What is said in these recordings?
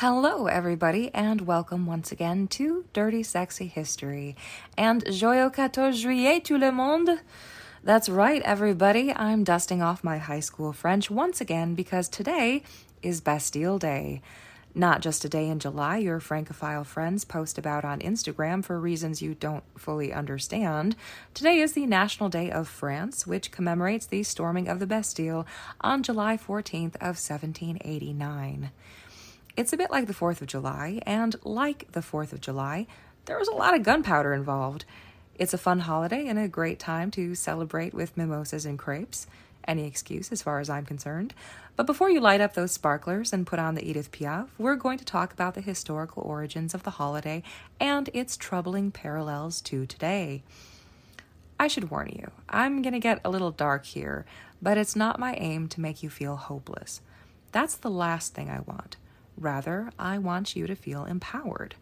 Hello, everybody, and welcome once again to Dirty Sexy History and Joyeux 14 Juillet tout le monde. That's right, everybody. I'm dusting off my high school French once again because today is Bastille Day. Not just a day in July your Francophile friends post about on Instagram for reasons you don't fully understand. Today is the National Day of France, which commemorates the storming of the Bastille on July 14th of 1789. It's a bit like the 4th of July, and like the 4th of July, there was a lot of gunpowder involved. It's a fun holiday and a great time to celebrate with mimosas and crepes. Any excuse, as far as I'm concerned. But before you light up those sparklers and put on the Edith Piaf, we're going to talk about the historical origins of the holiday and its troubling parallels to today. I should warn you, I'm going to get a little dark here, but it's not my aim to make you feel hopeless. That's the last thing I want. Rather, I want you to feel empowered.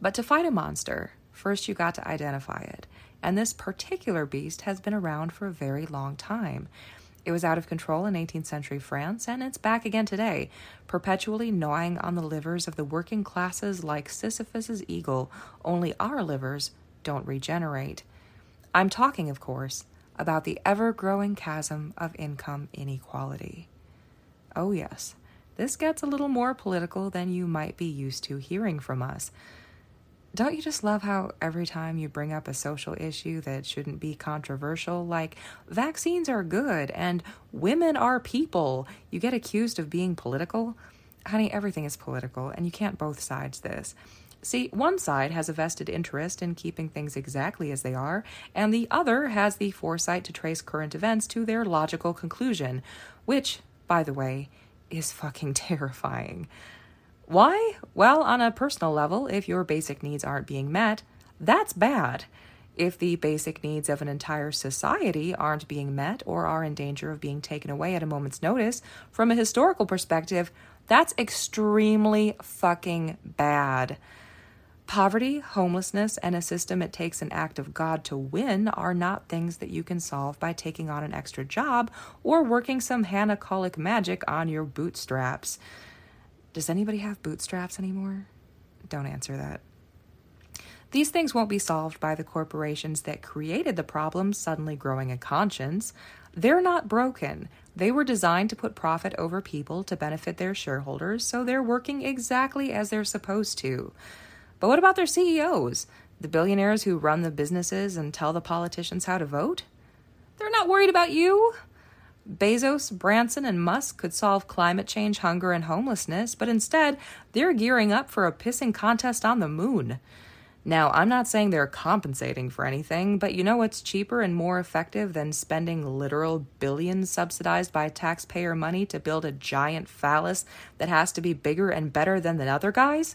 But to fight a monster, first you got to identify it. And this particular beast has been around for a very long time. It was out of control in 18th century France, and it's back again today, perpetually gnawing on the livers of the working classes like Sisyphus's eagle, only our livers don't regenerate. I'm talking, of course, about the ever growing chasm of income inequality. Oh, yes, this gets a little more political than you might be used to hearing from us. Don't you just love how every time you bring up a social issue that shouldn't be controversial, like vaccines are good and women are people, you get accused of being political? Honey, everything is political, and you can't both sides this. See, one side has a vested interest in keeping things exactly as they are, and the other has the foresight to trace current events to their logical conclusion, which, by the way, is fucking terrifying. Why? Well, on a personal level, if your basic needs aren't being met, that's bad. If the basic needs of an entire society aren't being met or are in danger of being taken away at a moment's notice, from a historical perspective, that's extremely fucking bad. Poverty, homelessness, and a system it takes an act of God to win are not things that you can solve by taking on an extra job or working some Hanacolic magic on your bootstraps. Does anybody have bootstraps anymore? Don't answer that. These things won't be solved by the corporations that created the problems suddenly growing a conscience. They're not broken. They were designed to put profit over people to benefit their shareholders, so they're working exactly as they're supposed to. But what about their CEOs? The billionaires who run the businesses and tell the politicians how to vote? They're not worried about you. Bezos, Branson, and Musk could solve climate change, hunger, and homelessness, but instead, they're gearing up for a pissing contest on the moon. Now, I'm not saying they're compensating for anything, but you know what's cheaper and more effective than spending literal billions subsidized by taxpayer money to build a giant phallus that has to be bigger and better than the other guys?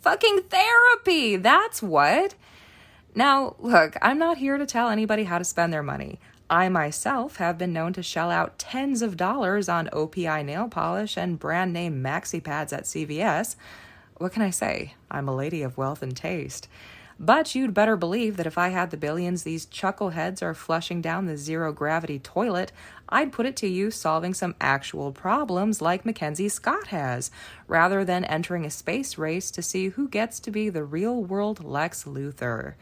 Fucking therapy! That's what! Now, look, I'm not here to tell anybody how to spend their money. I myself have been known to shell out tens of dollars on OPI nail polish and brand name maxi pads at CVS. What can I say? I'm a lady of wealth and taste. But you'd better believe that if I had the billions these chuckleheads are flushing down the zero gravity toilet, I'd put it to you solving some actual problems like Mackenzie Scott has, rather than entering a space race to see who gets to be the real world Lex Luthor.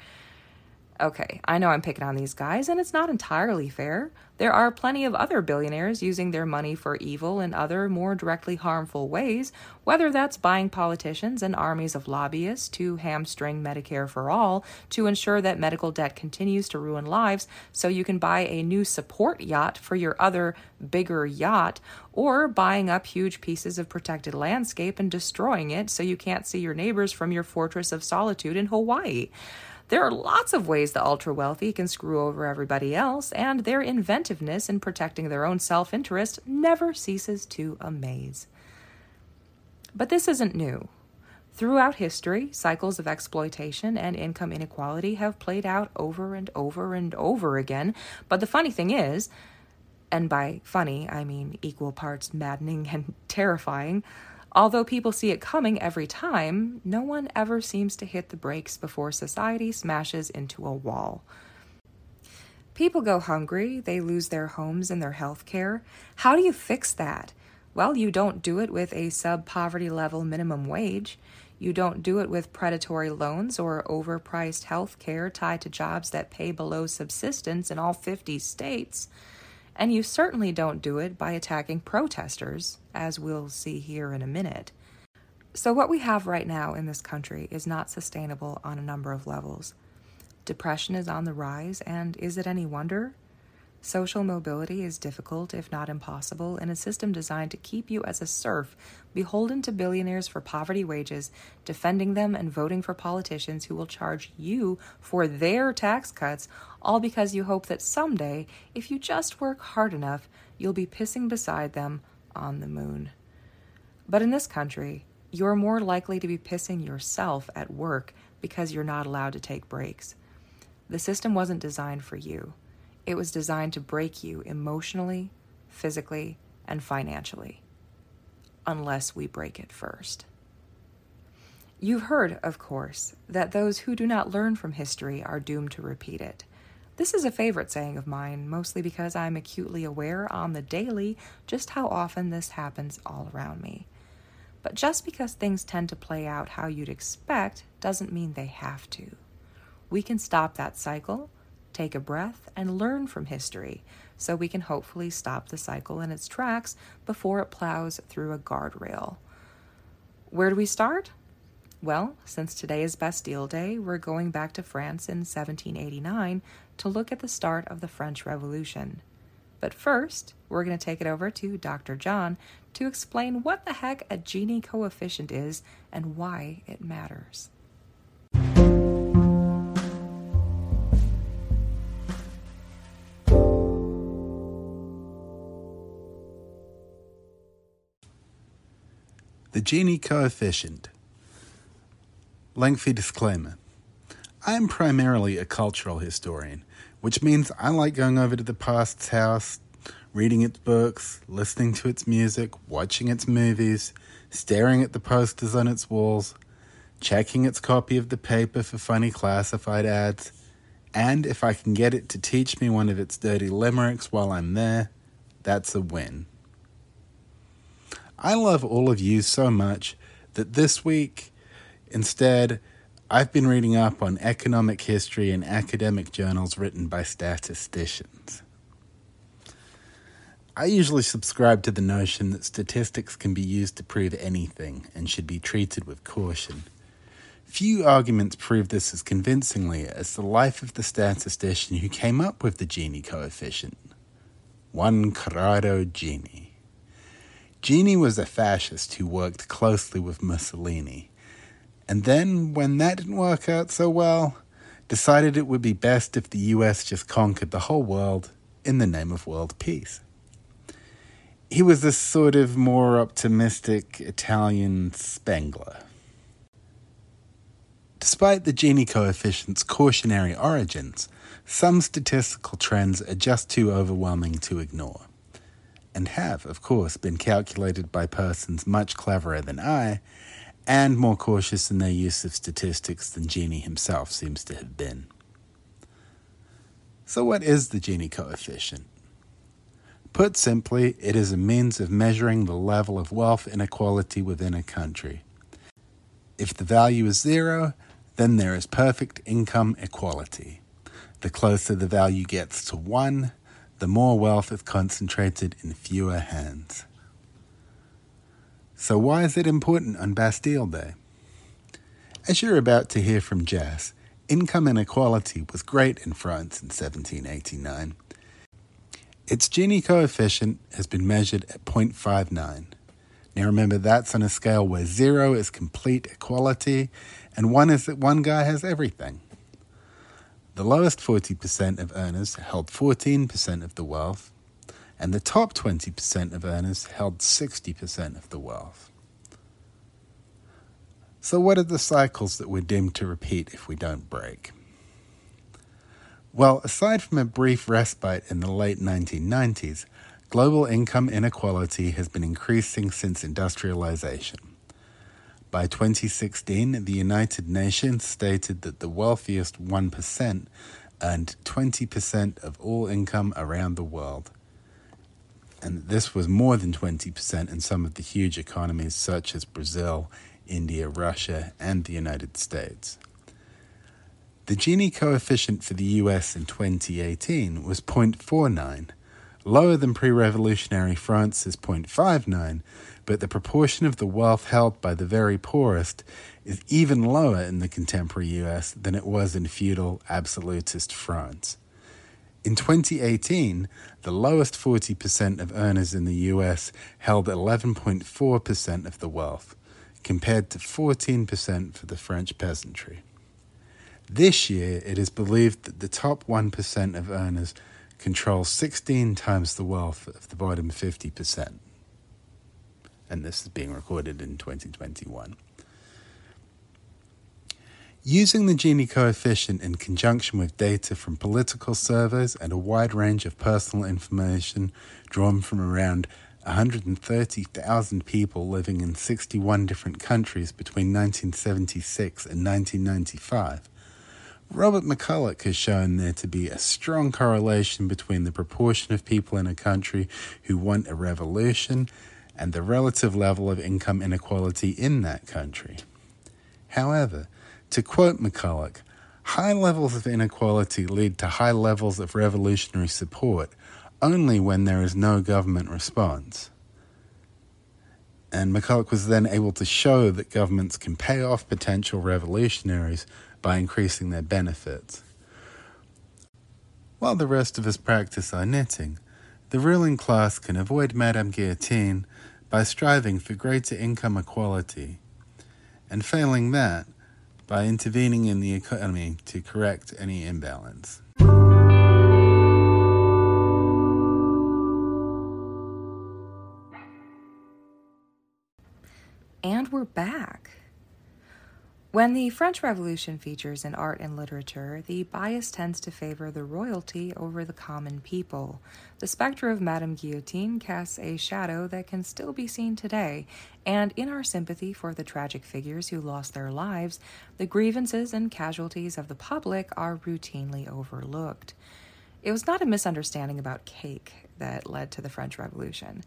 Okay, I know I'm picking on these guys, and it's not entirely fair. There are plenty of other billionaires using their money for evil in other, more directly harmful ways, whether that's buying politicians and armies of lobbyists to hamstring Medicare for all to ensure that medical debt continues to ruin lives so you can buy a new support yacht for your other, bigger yacht, or buying up huge pieces of protected landscape and destroying it so you can't see your neighbors from your fortress of solitude in Hawaii. There are lots of ways the ultra wealthy can screw over everybody else, and their inventiveness in protecting their own self interest never ceases to amaze. But this isn't new. Throughout history, cycles of exploitation and income inequality have played out over and over and over again. But the funny thing is, and by funny, I mean equal parts maddening and terrifying, Although people see it coming every time, no one ever seems to hit the brakes before society smashes into a wall. People go hungry, they lose their homes and their health care. How do you fix that? Well, you don't do it with a sub poverty level minimum wage. You don't do it with predatory loans or overpriced health care tied to jobs that pay below subsistence in all 50 states. And you certainly don't do it by attacking protesters, as we'll see here in a minute. So, what we have right now in this country is not sustainable on a number of levels. Depression is on the rise, and is it any wonder? Social mobility is difficult, if not impossible, in a system designed to keep you as a serf, beholden to billionaires for poverty wages, defending them and voting for politicians who will charge you for their tax cuts, all because you hope that someday, if you just work hard enough, you'll be pissing beside them on the moon. But in this country, you're more likely to be pissing yourself at work because you're not allowed to take breaks. The system wasn't designed for you. It was designed to break you emotionally, physically, and financially, unless we break it first. You've heard, of course, that those who do not learn from history are doomed to repeat it. This is a favorite saying of mine, mostly because I'm acutely aware on the daily just how often this happens all around me. But just because things tend to play out how you'd expect doesn't mean they have to. We can stop that cycle take a breath, and learn from history so we can hopefully stop the cycle in its tracks before it plows through a guardrail. Where do we start? Well, since today is Bastille Day, we're going back to France in 1789 to look at the start of the French Revolution. But first, we're going to take it over to Dr. John to explain what the heck a Gini coefficient is and why it matters. Gini coefficient. Lengthy disclaimer. I am primarily a cultural historian, which means I like going over to the past's house, reading its books, listening to its music, watching its movies, staring at the posters on its walls, checking its copy of the paper for funny classified ads, and if I can get it to teach me one of its dirty limericks while I'm there, that's a win. I love all of you so much that this week, instead, I've been reading up on economic history and academic journals written by statisticians. I usually subscribe to the notion that statistics can be used to prove anything and should be treated with caution. Few arguments prove this as convincingly as the life of the statistician who came up with the Gini coefficient, one Corrado Gini. Gini was a fascist who worked closely with Mussolini. And then, when that didn't work out so well, decided it would be best if the US just conquered the whole world in the name of world peace. He was a sort of more optimistic Italian Spengler. Despite the Gini coefficient's cautionary origins, some statistical trends are just too overwhelming to ignore and have, of course, been calculated by persons much cleverer than I, and more cautious in their use of statistics than Gini himself seems to have been. So, what is the Gini coefficient? Put simply, it is a means of measuring the level of wealth inequality within a country. If the value is zero, then there is perfect income equality. The closer the value gets to one, the more wealth is concentrated in fewer hands. So, why is it important on Bastille Day? As you're about to hear from Jess, income inequality was great in France in 1789. Its Gini coefficient has been measured at 0.59. Now remember, that's on a scale where zero is complete equality and one is that one guy has everything. The lowest 40% of earners held 14% of the wealth, and the top 20% of earners held 60% of the wealth. So, what are the cycles that we're doomed to repeat if we don't break? Well, aside from a brief respite in the late 1990s, global income inequality has been increasing since industrialization. By 2016, the United Nations stated that the wealthiest 1% earned 20% of all income around the world. and this was more than 20% in some of the huge economies such as Brazil, India, Russia, and the United States. The Gini coefficient for the US in 2018 was 0.49, lower than pre revolutionary France's 0.59, but the proportion of the wealth held by the very poorest is even lower in the contemporary US than it was in feudal absolutist France. In 2018, the lowest 40% of earners in the US held 11.4% of the wealth, compared to 14% for the French peasantry. This year, it is believed that the top 1% of earners control 16 times the wealth of the bottom 50%. And this is being recorded in 2021. Using the Gini coefficient in conjunction with data from political surveys and a wide range of personal information drawn from around 130,000 people living in 61 different countries between 1976 and 1995, Robert McCulloch has shown there to be a strong correlation between the proportion of people in a country who want a revolution and the relative level of income inequality in that country. However, to quote McCulloch, high levels of inequality lead to high levels of revolutionary support only when there is no government response. And McCulloch was then able to show that governments can pay off potential revolutionaries by increasing their benefits. While the rest of us practice our knitting, the ruling class can avoid Madame Guillotine by striving for greater income equality, and failing that, by intervening in the economy to correct any imbalance. And we're back. When the French Revolution features in art and literature, the bias tends to favor the royalty over the common people. The specter of Madame Guillotine casts a shadow that can still be seen today, and in our sympathy for the tragic figures who lost their lives, the grievances and casualties of the public are routinely overlooked. It was not a misunderstanding about cake that led to the French Revolution.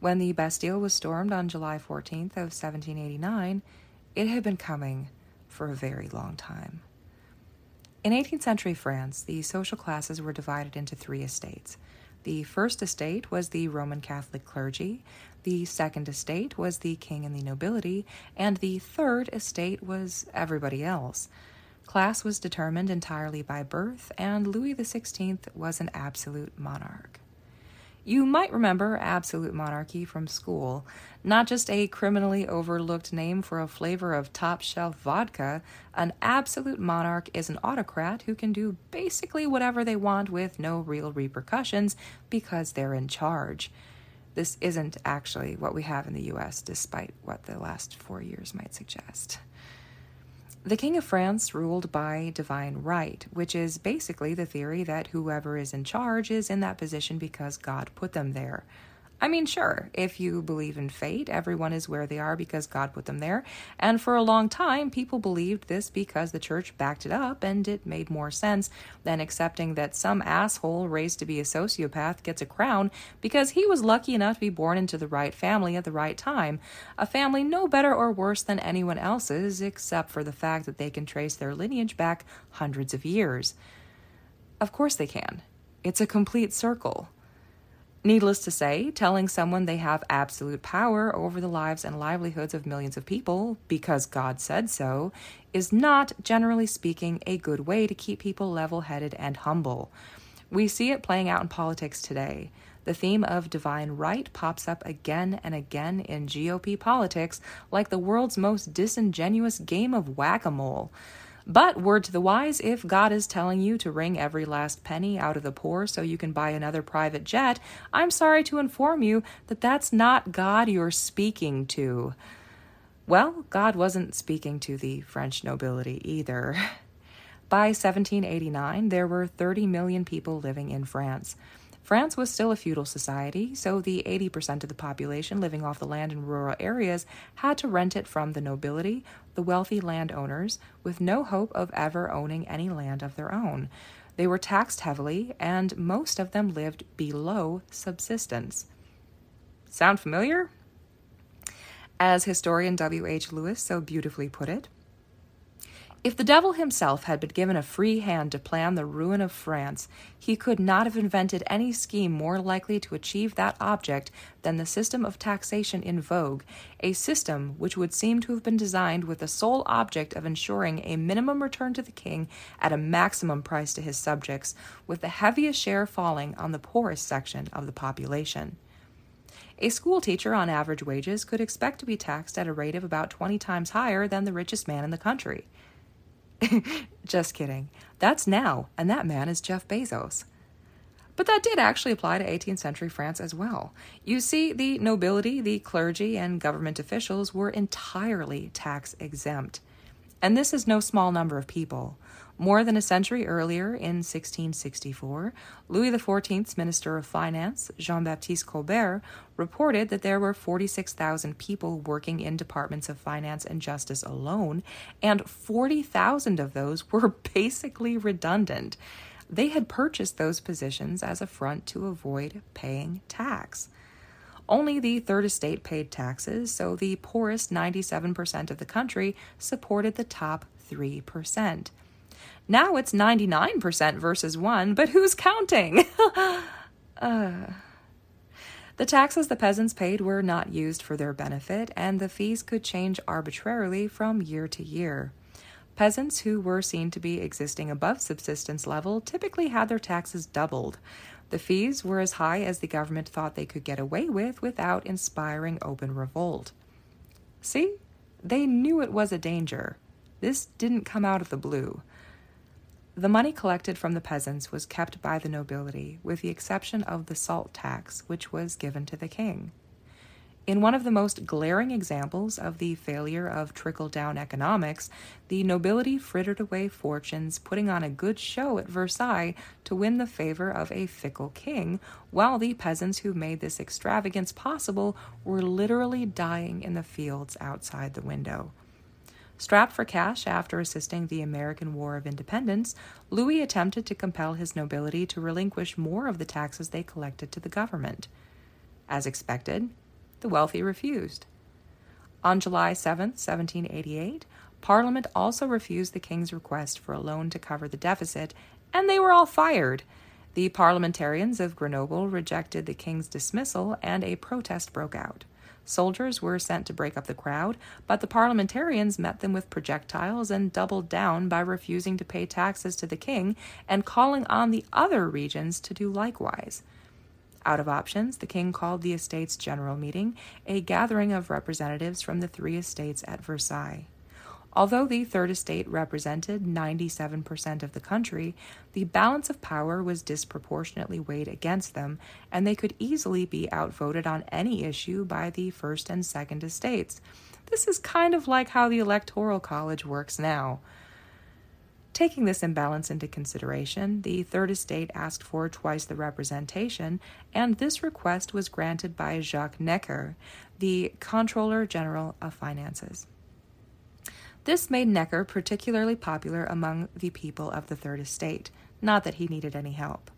When the Bastille was stormed on July 14th of 1789, it had been coming for a very long time. In 18th century France, the social classes were divided into three estates. The first estate was the Roman Catholic clergy, the second estate was the king and the nobility, and the third estate was everybody else. Class was determined entirely by birth, and Louis XVI was an absolute monarch. You might remember absolute monarchy from school, not just a criminally overlooked name for a flavor of top shelf vodka. An absolute monarch is an autocrat who can do basically whatever they want with no real repercussions because they're in charge. This isn't actually what we have in the US, despite what the last four years might suggest. The King of France ruled by divine right, which is basically the theory that whoever is in charge is in that position because God put them there. I mean, sure, if you believe in fate, everyone is where they are because God put them there. And for a long time, people believed this because the church backed it up, and it made more sense than accepting that some asshole raised to be a sociopath gets a crown because he was lucky enough to be born into the right family at the right time. A family no better or worse than anyone else's, except for the fact that they can trace their lineage back hundreds of years. Of course they can. It's a complete circle. Needless to say, telling someone they have absolute power over the lives and livelihoods of millions of people because God said so is not, generally speaking, a good way to keep people level headed and humble. We see it playing out in politics today. The theme of divine right pops up again and again in GOP politics like the world's most disingenuous game of whack a mole. But word to the wise if God is telling you to wring every last penny out of the poor so you can buy another private jet, I'm sorry to inform you that that's not God you're speaking to. Well, God wasn't speaking to the French nobility either. By 1789, there were 30 million people living in France. France was still a feudal society, so the 80% of the population living off the land in rural areas had to rent it from the nobility, the wealthy landowners, with no hope of ever owning any land of their own. They were taxed heavily, and most of them lived below subsistence. Sound familiar? As historian W.H. Lewis so beautifully put it, if the devil himself had been given a free hand to plan the ruin of France, he could not have invented any scheme more likely to achieve that object than the system of taxation in vogue, a system which would seem to have been designed with the sole object of ensuring a minimum return to the king at a maximum price to his subjects, with the heaviest share falling on the poorest section of the population. A school teacher on average wages could expect to be taxed at a rate of about 20 times higher than the richest man in the country. Just kidding. That's now, and that man is Jeff Bezos. But that did actually apply to 18th century France as well. You see, the nobility, the clergy, and government officials were entirely tax exempt. And this is no small number of people. More than a century earlier, in 1664, Louis XIV's Minister of Finance, Jean Baptiste Colbert, reported that there were 46,000 people working in departments of finance and justice alone, and 40,000 of those were basically redundant. They had purchased those positions as a front to avoid paying tax. Only the Third Estate paid taxes, so the poorest 97% of the country supported the top 3%. Now it's 99% versus 1, but who's counting? uh. The taxes the peasants paid were not used for their benefit, and the fees could change arbitrarily from year to year. Peasants who were seen to be existing above subsistence level typically had their taxes doubled. The fees were as high as the government thought they could get away with without inspiring open revolt. See? They knew it was a danger. This didn't come out of the blue. The money collected from the peasants was kept by the nobility, with the exception of the salt tax, which was given to the king. In one of the most glaring examples of the failure of trickle down economics, the nobility frittered away fortunes putting on a good show at Versailles to win the favor of a fickle king, while the peasants who made this extravagance possible were literally dying in the fields outside the window. Strapped for cash after assisting the American War of Independence, Louis attempted to compel his nobility to relinquish more of the taxes they collected to the government. As expected, the wealthy refused. On July 7, 1788, Parliament also refused the king's request for a loan to cover the deficit, and they were all fired. The parliamentarians of Grenoble rejected the king's dismissal, and a protest broke out. Soldiers were sent to break up the crowd, but the parliamentarians met them with projectiles and doubled down by refusing to pay taxes to the king and calling on the other regions to do likewise. Out of options, the king called the estates' general meeting, a gathering of representatives from the three estates at Versailles. Although the Third Estate represented 97% of the country, the balance of power was disproportionately weighed against them, and they could easily be outvoted on any issue by the First and Second Estates. This is kind of like how the Electoral College works now. Taking this imbalance into consideration, the Third Estate asked for twice the representation, and this request was granted by Jacques Necker, the Comptroller General of Finances. This made Necker particularly popular among the people of the Third Estate, not that he needed any help.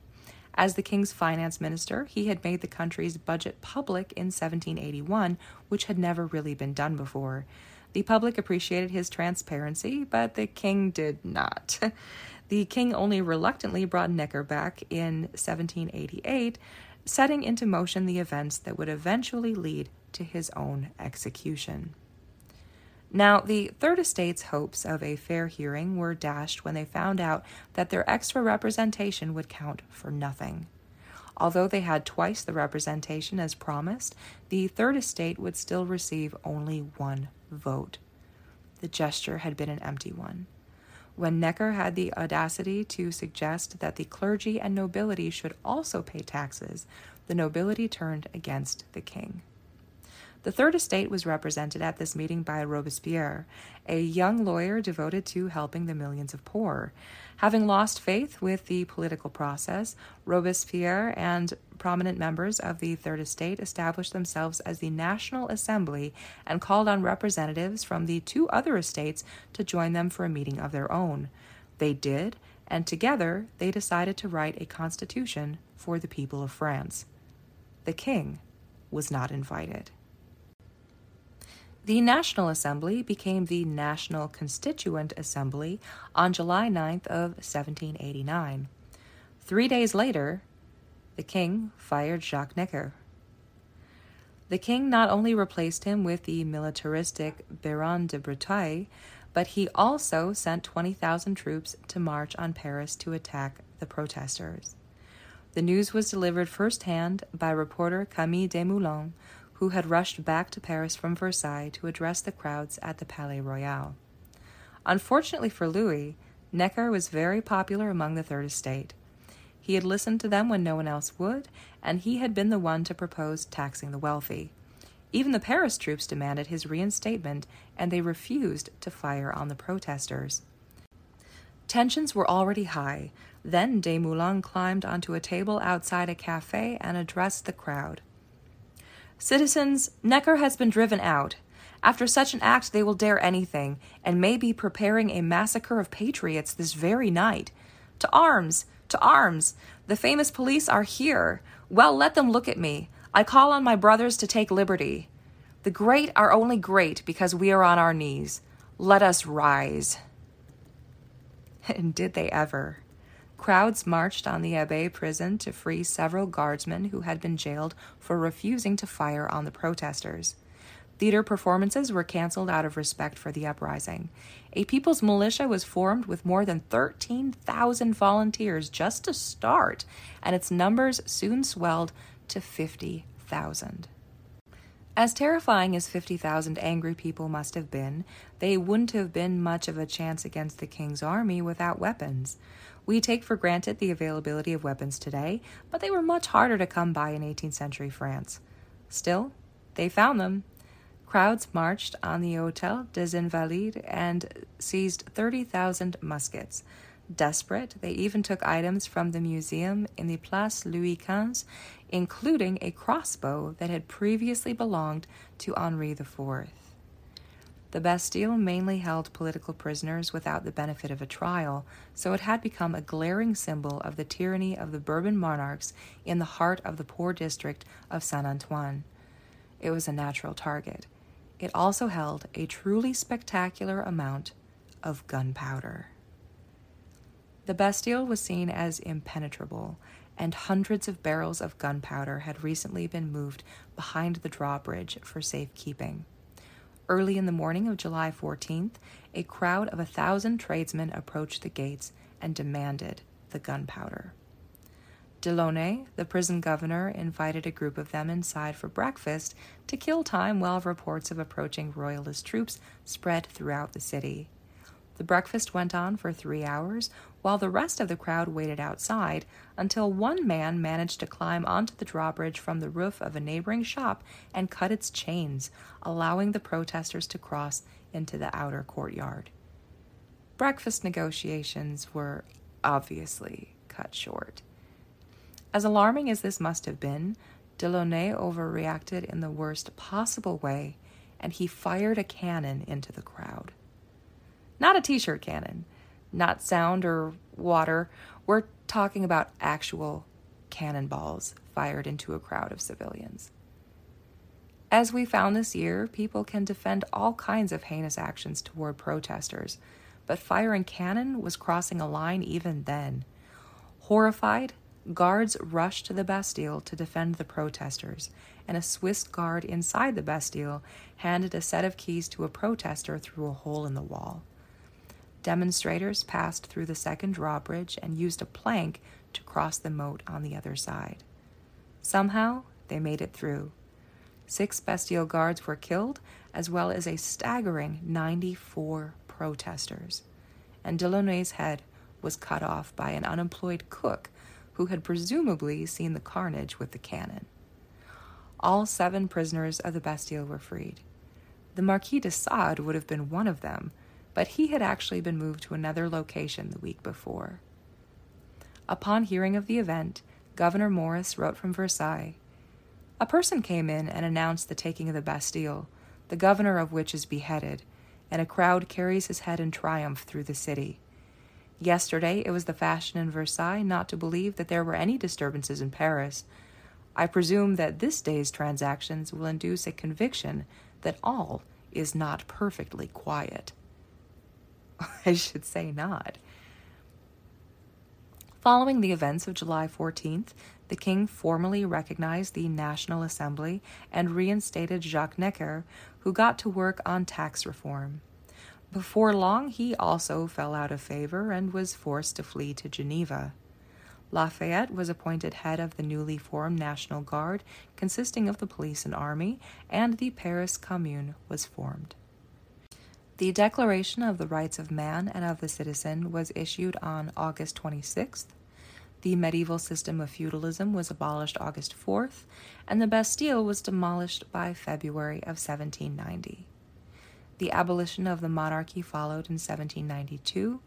As the king's finance minister, he had made the country's budget public in 1781, which had never really been done before. The public appreciated his transparency, but the king did not. the king only reluctantly brought Necker back in 1788, setting into motion the events that would eventually lead to his own execution. Now, the Third Estate's hopes of a fair hearing were dashed when they found out that their extra representation would count for nothing. Although they had twice the representation as promised, the Third Estate would still receive only one vote. The gesture had been an empty one. When Necker had the audacity to suggest that the clergy and nobility should also pay taxes, the nobility turned against the king. The Third Estate was represented at this meeting by Robespierre, a young lawyer devoted to helping the millions of poor. Having lost faith with the political process, Robespierre and prominent members of the Third Estate established themselves as the National Assembly and called on representatives from the two other estates to join them for a meeting of their own. They did, and together they decided to write a constitution for the people of France. The king was not invited. The National Assembly became the National Constituent Assembly on July 9th of 1789. Three days later, the king fired Jacques Necker. The king not only replaced him with the militaristic Baron de Breteuil, but he also sent 20,000 troops to march on Paris to attack the protesters. The news was delivered firsthand by reporter Camille Desmoulins, who had rushed back to Paris from Versailles to address the crowds at the Palais Royal. Unfortunately for Louis, Necker was very popular among the Third Estate. He had listened to them when no one else would, and he had been the one to propose taxing the wealthy. Even the Paris troops demanded his reinstatement, and they refused to fire on the protesters. Tensions were already high. Then Desmoulins climbed onto a table outside a cafe and addressed the crowd. Citizens, Necker has been driven out. After such an act, they will dare anything, and may be preparing a massacre of patriots this very night. To arms! To arms! The famous police are here. Well, let them look at me. I call on my brothers to take liberty. The great are only great because we are on our knees. Let us rise. And did they ever? Crowds marched on the Abbaye prison to free several guardsmen who had been jailed for refusing to fire on the protesters. Theater performances were canceled out of respect for the uprising. A people's militia was formed with more than 13,000 volunteers just to start, and its numbers soon swelled to 50,000. As terrifying as 50,000 angry people must have been, they wouldn't have been much of a chance against the king's army without weapons. We take for granted the availability of weapons today, but they were much harder to come by in 18th century France. Still, they found them. Crowds marched on the Hotel des Invalides and seized 30,000 muskets. Desperate, they even took items from the museum in the Place Louis XV, including a crossbow that had previously belonged to Henri IV. The Bastille mainly held political prisoners without the benefit of a trial, so it had become a glaring symbol of the tyranny of the Bourbon monarchs in the heart of the poor district of Saint Antoine. It was a natural target. It also held a truly spectacular amount of gunpowder. The Bastille was seen as impenetrable, and hundreds of barrels of gunpowder had recently been moved behind the drawbridge for safekeeping. Early in the morning of July 14th, a crowd of a thousand tradesmen approached the gates and demanded the gunpowder. Delaunay, the prison governor, invited a group of them inside for breakfast to kill time while reports of approaching royalist troops spread throughout the city. The breakfast went on for three hours, while the rest of the crowd waited outside until one man managed to climb onto the drawbridge from the roof of a neighboring shop and cut its chains, allowing the protesters to cross into the outer courtyard. Breakfast negotiations were obviously cut short. As alarming as this must have been, Delaunay overreacted in the worst possible way, and he fired a cannon into the crowd. Not a t shirt cannon, not sound or water. We're talking about actual cannonballs fired into a crowd of civilians. As we found this year, people can defend all kinds of heinous actions toward protesters, but firing cannon was crossing a line even then. Horrified, guards rushed to the Bastille to defend the protesters, and a Swiss guard inside the Bastille handed a set of keys to a protester through a hole in the wall. Demonstrators passed through the second drawbridge and used a plank to cross the moat on the other side. Somehow, they made it through. Six Bastille guards were killed, as well as a staggering 94 protesters. And Delaunay's head was cut off by an unemployed cook who had presumably seen the carnage with the cannon. All seven prisoners of the Bastille were freed. The Marquis de Sade would have been one of them, but he had actually been moved to another location the week before. Upon hearing of the event, Gouverneur Morris wrote from Versailles A person came in and announced the taking of the Bastille, the governor of which is beheaded, and a crowd carries his head in triumph through the city. Yesterday it was the fashion in Versailles not to believe that there were any disturbances in Paris. I presume that this day's transactions will induce a conviction that all is not perfectly quiet. I should say not. Following the events of July 14th, the king formally recognized the National Assembly and reinstated Jacques Necker, who got to work on tax reform. Before long, he also fell out of favor and was forced to flee to Geneva. Lafayette was appointed head of the newly formed National Guard, consisting of the police and army, and the Paris Commune was formed. The Declaration of the Rights of Man and of the Citizen was issued on August 26th. The medieval system of feudalism was abolished August 4th, and the Bastille was demolished by February of 1790. The abolition of the monarchy followed in 1792,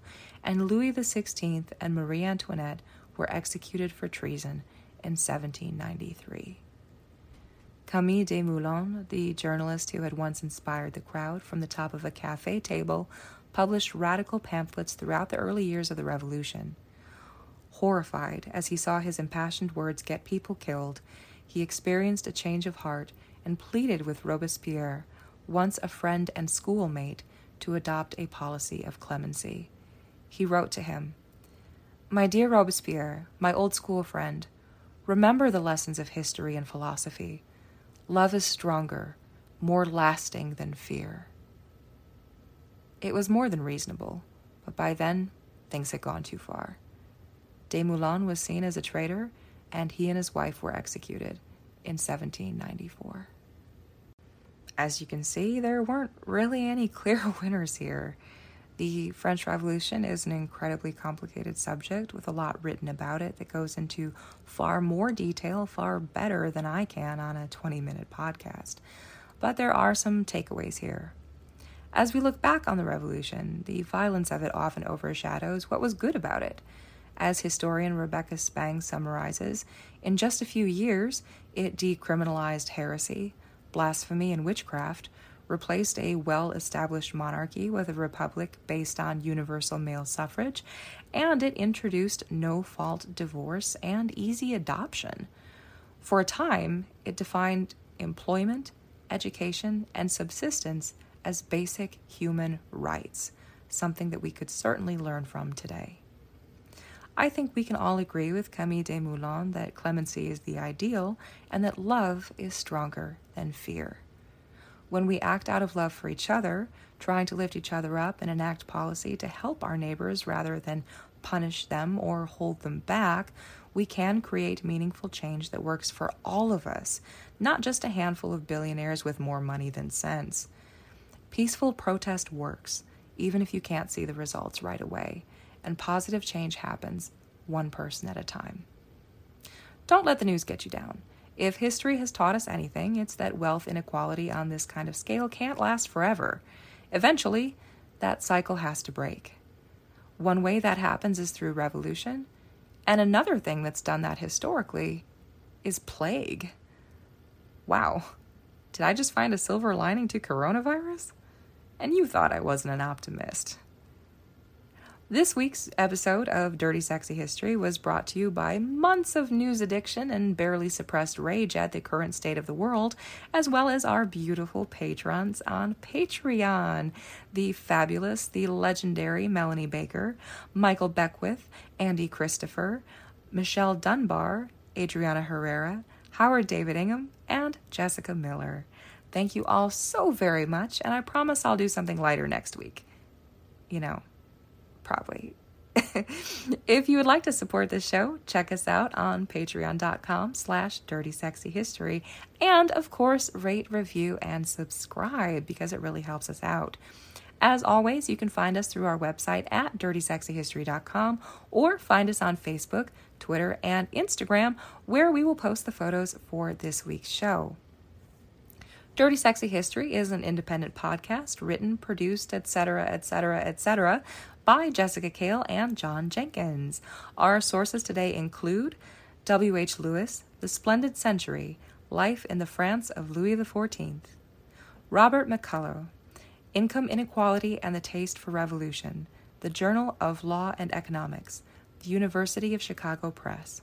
and Louis XVI and Marie Antoinette were executed for treason in 1793. Camille Desmoulins, the journalist who had once inspired the crowd from the top of a cafe table, published radical pamphlets throughout the early years of the Revolution. Horrified as he saw his impassioned words get people killed, he experienced a change of heart and pleaded with Robespierre, once a friend and schoolmate, to adopt a policy of clemency. He wrote to him my dear Robespierre, my old school friend, remember the lessons of history and philosophy. Love is stronger, more lasting than fear. It was more than reasonable, but by then things had gone too far. Desmoulins was seen as a traitor, and he and his wife were executed in 1794. As you can see, there weren't really any clear winners here. The French Revolution is an incredibly complicated subject with a lot written about it that goes into far more detail, far better than I can on a 20 minute podcast. But there are some takeaways here. As we look back on the revolution, the violence of it often overshadows what was good about it. As historian Rebecca Spang summarizes, in just a few years, it decriminalized heresy, blasphemy, and witchcraft, replaced a well established monarchy with a republic based on universal male suffrage, and it introduced no fault divorce and easy adoption. For a time, it defined employment, education, and subsistence as basic human rights, something that we could certainly learn from today. I think we can all agree with Camille Desmoulins that clemency is the ideal and that love is stronger than fear. When we act out of love for each other, trying to lift each other up and enact policy to help our neighbors rather than punish them or hold them back, we can create meaningful change that works for all of us, not just a handful of billionaires with more money than sense. Peaceful protest works, even if you can't see the results right away, and positive change happens one person at a time. Don't let the news get you down. If history has taught us anything, it's that wealth inequality on this kind of scale can't last forever. Eventually, that cycle has to break. One way that happens is through revolution, and another thing that's done that historically is plague. Wow, did I just find a silver lining to coronavirus? And you thought I wasn't an optimist. This week's episode of Dirty Sexy History was brought to you by months of news addiction and barely suppressed rage at the current state of the world, as well as our beautiful patrons on Patreon the fabulous, the legendary Melanie Baker, Michael Beckwith, Andy Christopher, Michelle Dunbar, Adriana Herrera, Howard David Ingham, and Jessica Miller. Thank you all so very much, and I promise I'll do something lighter next week. You know, probably. if you would like to support this show, check us out on patreon.com slash dirtysexyhistory. And of course, rate, review, and subscribe because it really helps us out. As always, you can find us through our website at dirtysexyhistory.com or find us on Facebook, Twitter, and Instagram, where we will post the photos for this week's show. Dirty Sexy History is an independent podcast written, produced, etc., etc., etc., by Jessica Kale and John Jenkins. Our sources today include W.H. Lewis, The Splendid Century, Life in the France of Louis XIV, Robert McCulloch, Income Inequality and the Taste for Revolution, The Journal of Law and Economics, the University of Chicago Press,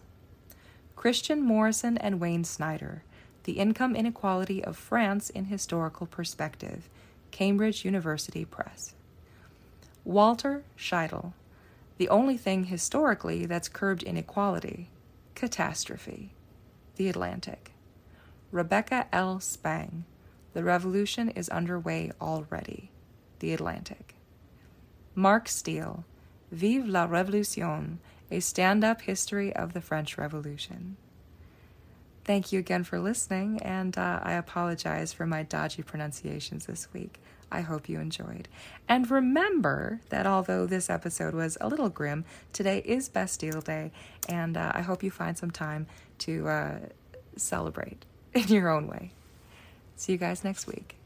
Christian Morrisson and Wayne Snyder, The Income Inequality of France in Historical Perspective, Cambridge University Press. Walter Scheidel, The Only Thing Historically That's Curbed Inequality, Catastrophe, The Atlantic. Rebecca L. Spang, The Revolution is Underway Already, The Atlantic. Mark Steel, Vive la Révolution, a stand up history of the French Revolution. Thank you again for listening, and uh, I apologize for my dodgy pronunciations this week. I hope you enjoyed. And remember that although this episode was a little grim, today is Bastille Day, and uh, I hope you find some time to uh, celebrate in your own way. See you guys next week.